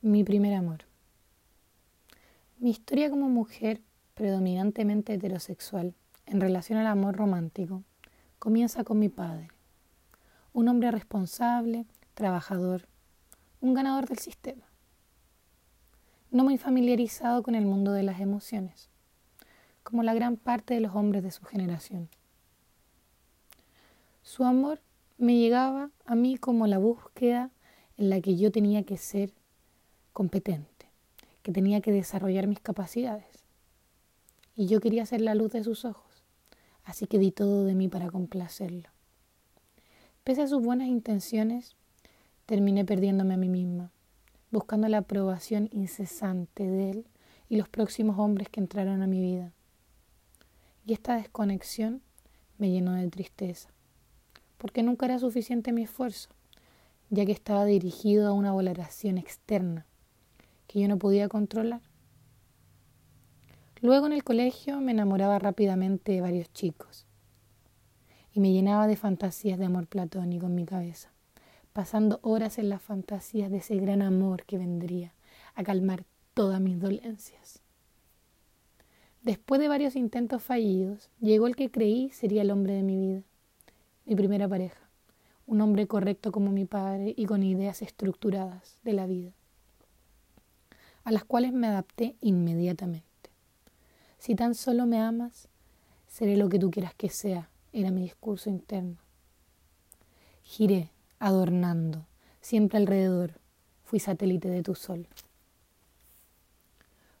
Mi primer amor. Mi historia como mujer predominantemente heterosexual en relación al amor romántico comienza con mi padre, un hombre responsable, trabajador, un ganador del sistema, no muy familiarizado con el mundo de las emociones, como la gran parte de los hombres de su generación. Su amor me llegaba a mí como la búsqueda en la que yo tenía que ser competente, que tenía que desarrollar mis capacidades. Y yo quería ser la luz de sus ojos, así que di todo de mí para complacerlo. Pese a sus buenas intenciones, terminé perdiéndome a mí misma, buscando la aprobación incesante de él y los próximos hombres que entraron a mi vida. Y esta desconexión me llenó de tristeza, porque nunca era suficiente mi esfuerzo, ya que estaba dirigido a una valoración externa que yo no podía controlar. Luego en el colegio me enamoraba rápidamente de varios chicos y me llenaba de fantasías de amor platónico en mi cabeza, pasando horas en las fantasías de ese gran amor que vendría a calmar todas mis dolencias. Después de varios intentos fallidos, llegó el que creí sería el hombre de mi vida, mi primera pareja, un hombre correcto como mi padre y con ideas estructuradas de la vida a las cuales me adapté inmediatamente. Si tan solo me amas, seré lo que tú quieras que sea, era mi discurso interno. Giré, adornando, siempre alrededor, fui satélite de tu sol.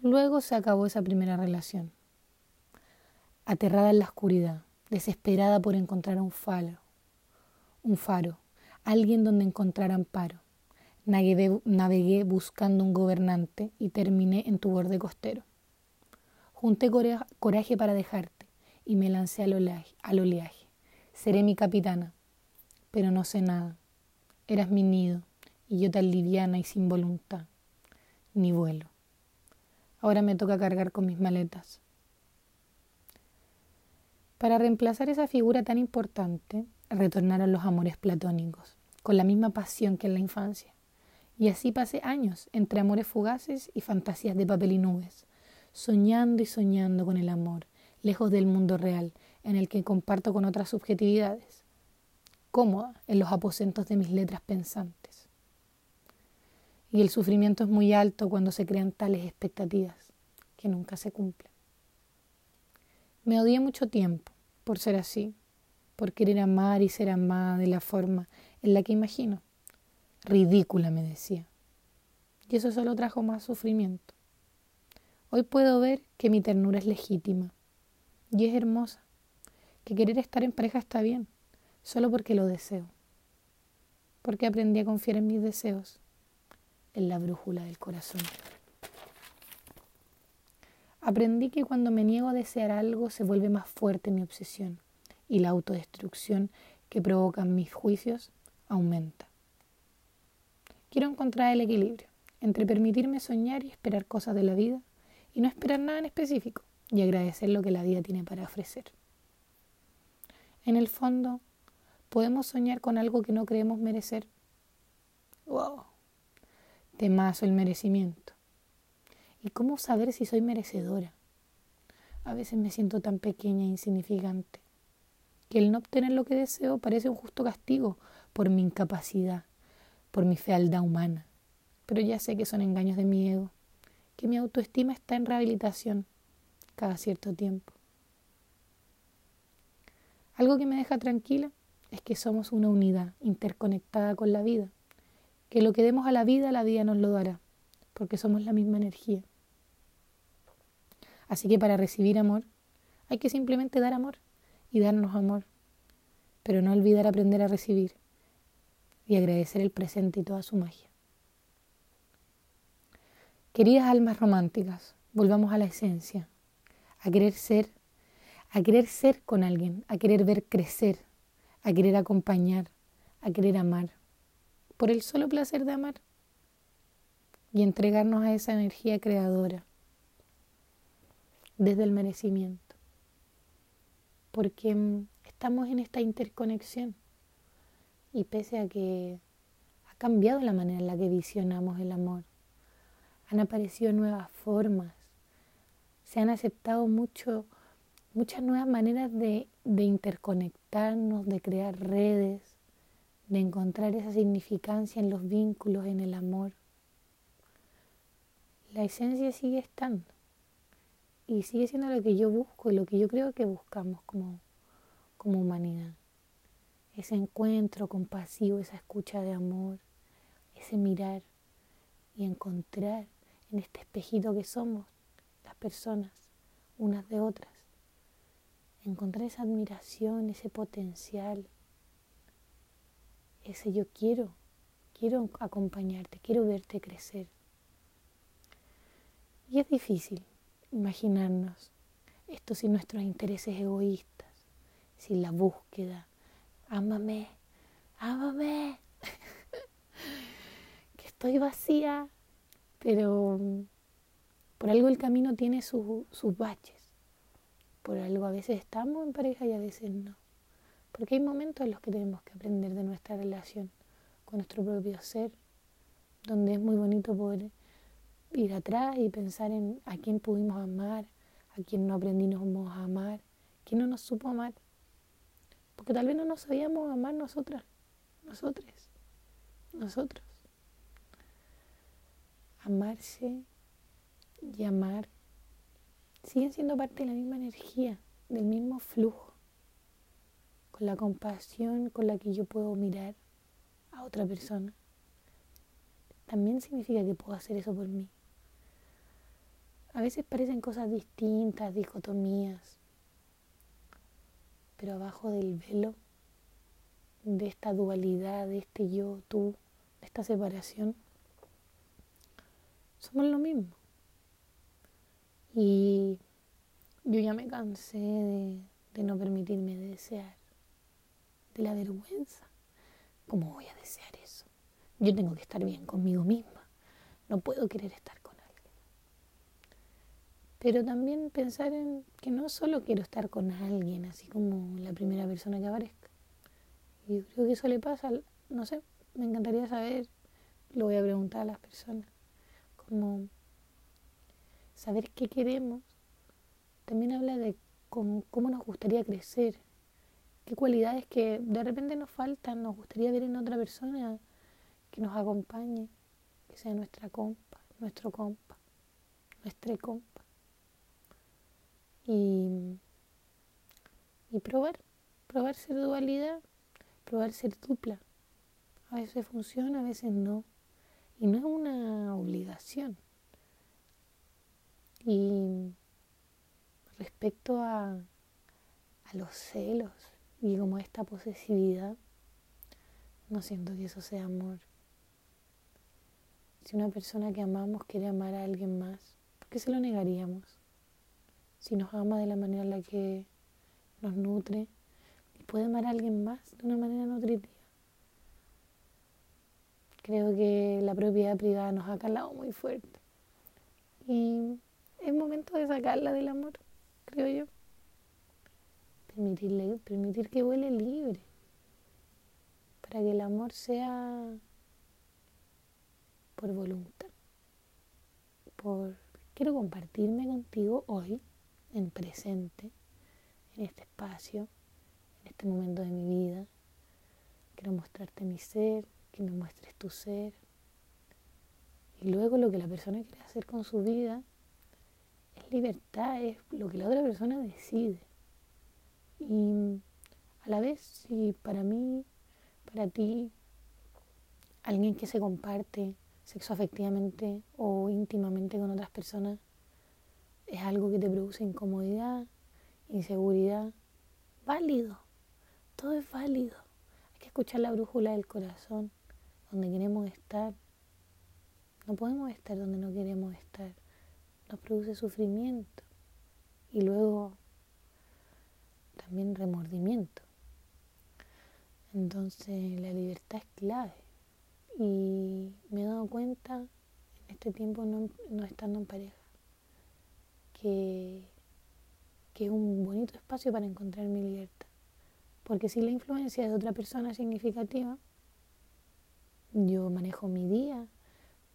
Luego se acabó esa primera relación. Aterrada en la oscuridad, desesperada por encontrar un faro, un faro, alguien donde encontrar amparo. Navegué, buscando un gobernante y terminé en tu borde costero. Junté coraje para dejarte y me lancé al oleaje, al oleaje. Seré mi capitana, pero no sé nada. Eras mi nido y yo tan liviana y sin voluntad. Ni vuelo. Ahora me toca cargar con mis maletas. Para reemplazar esa figura tan importante, retornaron los amores platónicos, con la misma pasión que en la infancia. Y así pasé años entre amores fugaces y fantasías de papel y nubes, soñando y soñando con el amor, lejos del mundo real, en el que comparto con otras subjetividades, cómoda en los aposentos de mis letras pensantes. Y el sufrimiento es muy alto cuando se crean tales expectativas que nunca se cumplen. Me odié mucho tiempo por ser así, por querer amar y ser amada de la forma en la que imagino Ridícula, me decía. Y eso solo trajo más sufrimiento. Hoy puedo ver que mi ternura es legítima y es hermosa, que querer estar en pareja está bien, solo porque lo deseo, porque aprendí a confiar en mis deseos, en la brújula del corazón. Aprendí que cuando me niego a desear algo se vuelve más fuerte mi obsesión y la autodestrucción que provocan mis juicios aumenta. Quiero encontrar el equilibrio entre permitirme soñar y esperar cosas de la vida y no esperar nada en específico y agradecer lo que la vida tiene para ofrecer. En el fondo, podemos soñar con algo que no creemos merecer. ¡Wow! Temazo el merecimiento. ¿Y cómo saber si soy merecedora? A veces me siento tan pequeña e insignificante que el no obtener lo que deseo parece un justo castigo por mi incapacidad por mi fealdad humana, pero ya sé que son engaños de mi ego, que mi autoestima está en rehabilitación cada cierto tiempo. Algo que me deja tranquila es que somos una unidad interconectada con la vida, que lo que demos a la vida, la vida nos lo dará, porque somos la misma energía. Así que para recibir amor hay que simplemente dar amor y darnos amor, pero no olvidar aprender a recibir y agradecer el presente y toda su magia. Queridas almas románticas, volvamos a la esencia, a querer ser, a querer ser con alguien, a querer ver crecer, a querer acompañar, a querer amar, por el solo placer de amar y entregarnos a esa energía creadora desde el merecimiento, porque mm, estamos en esta interconexión y pese a que ha cambiado la manera en la que visionamos el amor, han aparecido nuevas formas, se han aceptado mucho, muchas nuevas maneras de, de interconectarnos, de crear redes, de encontrar esa significancia en los vínculos, en el amor. La esencia sigue estando y sigue siendo lo que yo busco y lo que yo creo que buscamos como, como humanidad. Ese encuentro compasivo, esa escucha de amor, ese mirar y encontrar en este espejito que somos las personas unas de otras. Encontrar esa admiración, ese potencial, ese yo quiero, quiero acompañarte, quiero verte crecer. Y es difícil imaginarnos esto sin nuestros intereses egoístas, sin la búsqueda. Ámame, ámame, que estoy vacía, pero mm, por algo el camino tiene sus, sus baches. Por algo a veces estamos en pareja y a veces no. Porque hay momentos en los que tenemos que aprender de nuestra relación con nuestro propio ser, donde es muy bonito poder ir atrás y pensar en a quién pudimos amar, a quién no aprendimos a amar, quién no nos supo amar. Porque tal vez no nos sabíamos amar nosotras, nosotros, nosotros. Amarse y amar siguen siendo parte de la misma energía, del mismo flujo con la compasión con la que yo puedo mirar a otra persona, también significa que puedo hacer eso por mí. A veces parecen cosas distintas, dicotomías, pero abajo del velo de esta dualidad, de este yo, tú, de esta separación, somos lo mismo. Y yo ya me cansé de, no permitirme desear de la vergüenza. ¿Cómo voy a desear eso? Yo tengo que estar bien conmigo misma. No puedo querer estar. Pero también pensar en que no solo quiero estar con alguien, así como la primera persona que aparezca. Y creo que eso le pasa, no sé, me encantaría saber, lo voy a preguntar a las personas, como saber qué queremos, también habla de cómo, cómo nos gustaría crecer, qué cualidades que de repente nos faltan, nos gustaría ver en otra persona que nos acompañe, que sea nuestra compa, nuestro compa, nuestra compa. Y, y probar, probar ser dualidad, probar ser dupla. A veces funciona, a veces no. Y no es una obligación. Y respecto a, a los celos, y como esta posesividad, no siento que eso sea amor. Si una persona que amamos quiere amar a alguien más, ¿por qué se lo negaríamos? Si nos ama de la manera en la que nos nutre y puede amar a alguien más de una manera nutritiva. Creo que la propiedad privada nos ha calado muy fuerte. Y es momento de sacarla del amor, creo yo permitirle, permitir que vuele libre, para que el amor sea por voluntad, por quiero compartirme contigo hoy, en presente, en este espacio, en este momento de mi vida. Quiero mostrarte mi ser, que me muestres tu ser. Y luego lo que la persona quiere hacer con su vida es libertad, es lo que la otra persona decide. Y a la vez, si para mí, para ti, alguien que se comparte sexoafectivamente o íntimamente con otras personas es algo que te produce incomodidad, inseguridad, válido, todo es válido. Hay que escuchar la brújula del corazón, donde queremos estar. No podemos estar donde no queremos estar. Nos produce sufrimiento. Y luego también remordimiento. Entonces la libertad es clave. Y me he dado cuenta en este tiempo no, estando en pareja que, que es un bonito espacio para encontrar mi libertad. Porque si la influencia de otra persona es significativa, yo manejo mi día,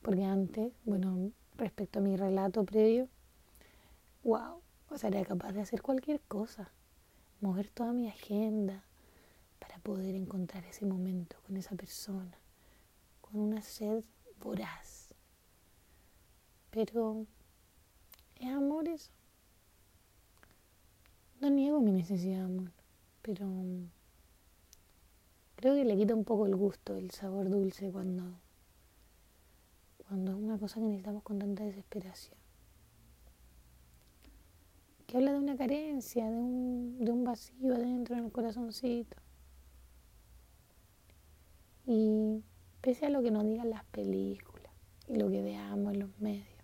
porque antes, bueno, respecto a mi relato previo, wow, o sea, era capaz de hacer cualquier cosa, mover toda mi agenda para poder encontrar ese momento con esa persona, con una sed voraz. Pero, ¿es amor eso? No niego mi necesidad de amor, pero creo que le quita un poco el gusto, el sabor dulce cuando, cuando es una cosa que necesitamos con tanta desesperación. Que habla de una carencia, de un, de un vacío adentro en el corazoncito. Y pese a lo que nos digan las películas y lo que veamos en los medios,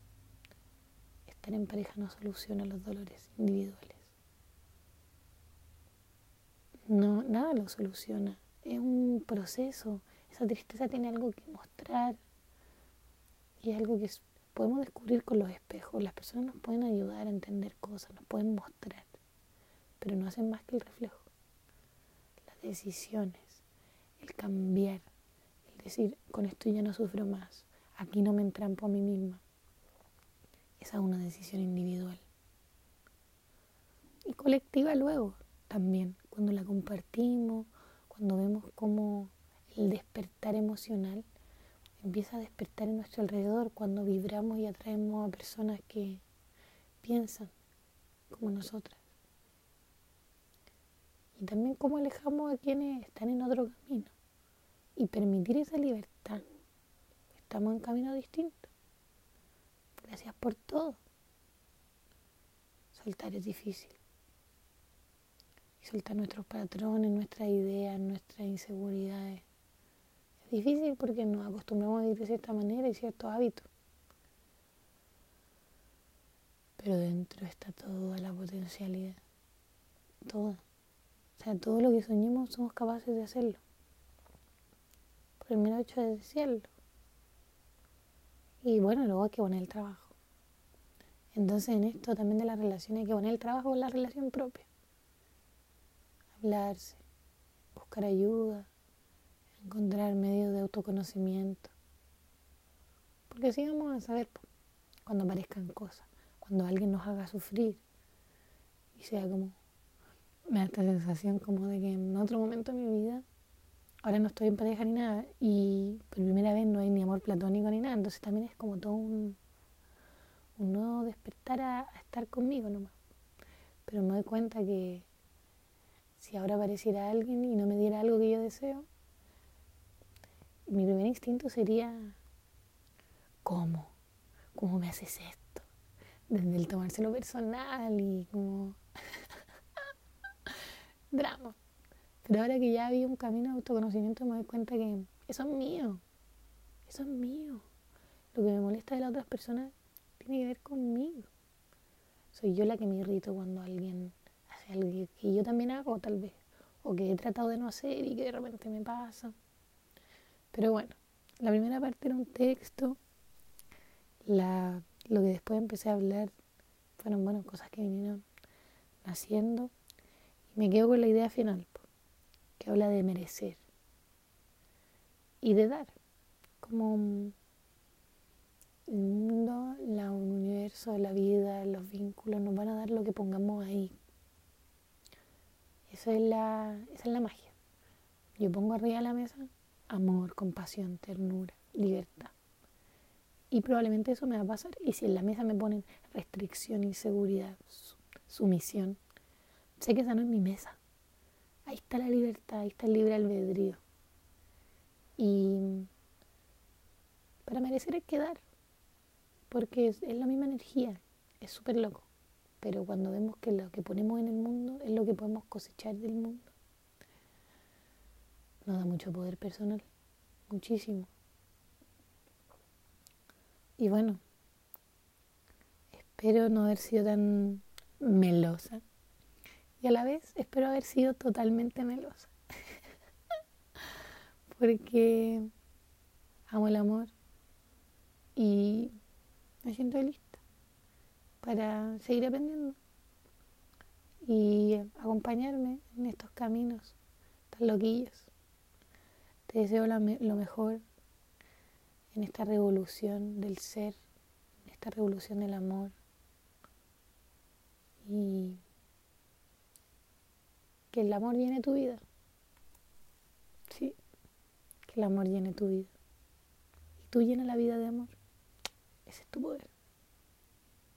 estar en pareja no soluciona los dolores individuales. No, nada lo soluciona es un proceso. Esa tristeza tiene algo que mostrar y es algo que podemos descubrir con los espejos. Las personas nos pueden ayudar a entender cosas, nos pueden mostrar, pero no hacen más que el reflejo. Las decisiones, el cambiar, el decir, con esto ya no sufro más, aquí no me entrampo a mí misma. Esa es una decisión individual. Y colectiva luego también, cuando la compartimos, cuando vemos cómo el despertar emocional empieza a despertar en nuestro alrededor, cuando vibramos y atraemos a personas que piensan como nosotras. Y también cómo alejamos a quienes están en otro camino. Y permitir esa libertad. Estamos en camino distinto. Gracias por todo. Soltar es difícil y soltar nuestros patrones, nuestras ideas, nuestras inseguridades. Es difícil porque nos acostumbramos a vivir de cierta manera y ciertos hábitos. Pero dentro está toda la potencialidad. Toda. O sea, todo lo que soñemos somos capaces de hacerlo. Por el mero hecho de decirlo. Y bueno, luego hay que poner el trabajo. Entonces en esto también de la relación hay que poner el trabajo con la relación propia hablarse, buscar ayuda, encontrar medios de autoconocimiento. Porque así vamos a saber cuando aparezcan cosas, cuando alguien nos haga sufrir y sea como, me da esta sensación como de que en otro momento de mi vida, ahora no estoy en pareja ni nada y por primera vez no hay ni amor platónico ni nada, entonces también es como todo un, un nuevo despertar a, a estar conmigo nomás. Pero me doy cuenta que si ahora apareciera alguien y no me diera algo que yo deseo, mi primer instinto sería, ¿cómo? ¿Cómo me haces esto? Desde el tomárselo personal y como drama. Pero ahora que ya había un camino de autoconocimiento me doy cuenta que eso es mío. Eso es mío. Lo que me molesta de las otras personas tiene que ver conmigo. Soy yo la que me irrito cuando alguien algo que yo también hago tal vez, o que he tratado de no hacer y que de repente me pasa. Pero bueno, la primera parte era un texto, la, lo que después empecé a hablar fueron bueno, cosas que vinieron haciendo y me quedo con la idea final, que habla de merecer y de dar, como el mundo, el universo, la vida, los vínculos nos van a dar lo que pongamos ahí, esa es la, esa es la magia. Yo pongo arriba de la mesa amor, compasión, ternura, libertad. Y probablemente eso me va a pasar. Y si en la mesa me ponen restricción, inseguridad, sumisión, sé que esa no es mi mesa. Ahí está la libertad, ahí está el libre albedrío. Y para merecer hay que dar, porque es la misma energía, es súper loco pero cuando vemos que lo que ponemos en el mundo es lo que podemos cosechar del mundo, nos da mucho poder personal, muchísimo. Y bueno, espero no haber sido tan melosa y a la vez espero haber sido totalmente melosa, porque amo el amor y me siento lista para seguir aprendiendo y acompañarme en estos caminos tan loquillos. Te deseo lo mejor en esta revolución del ser, en esta revolución del amor y que el amor llene tu vida. Sí, que el amor llene tu vida. Y tú llenas la vida de amor. Ese es tu poder.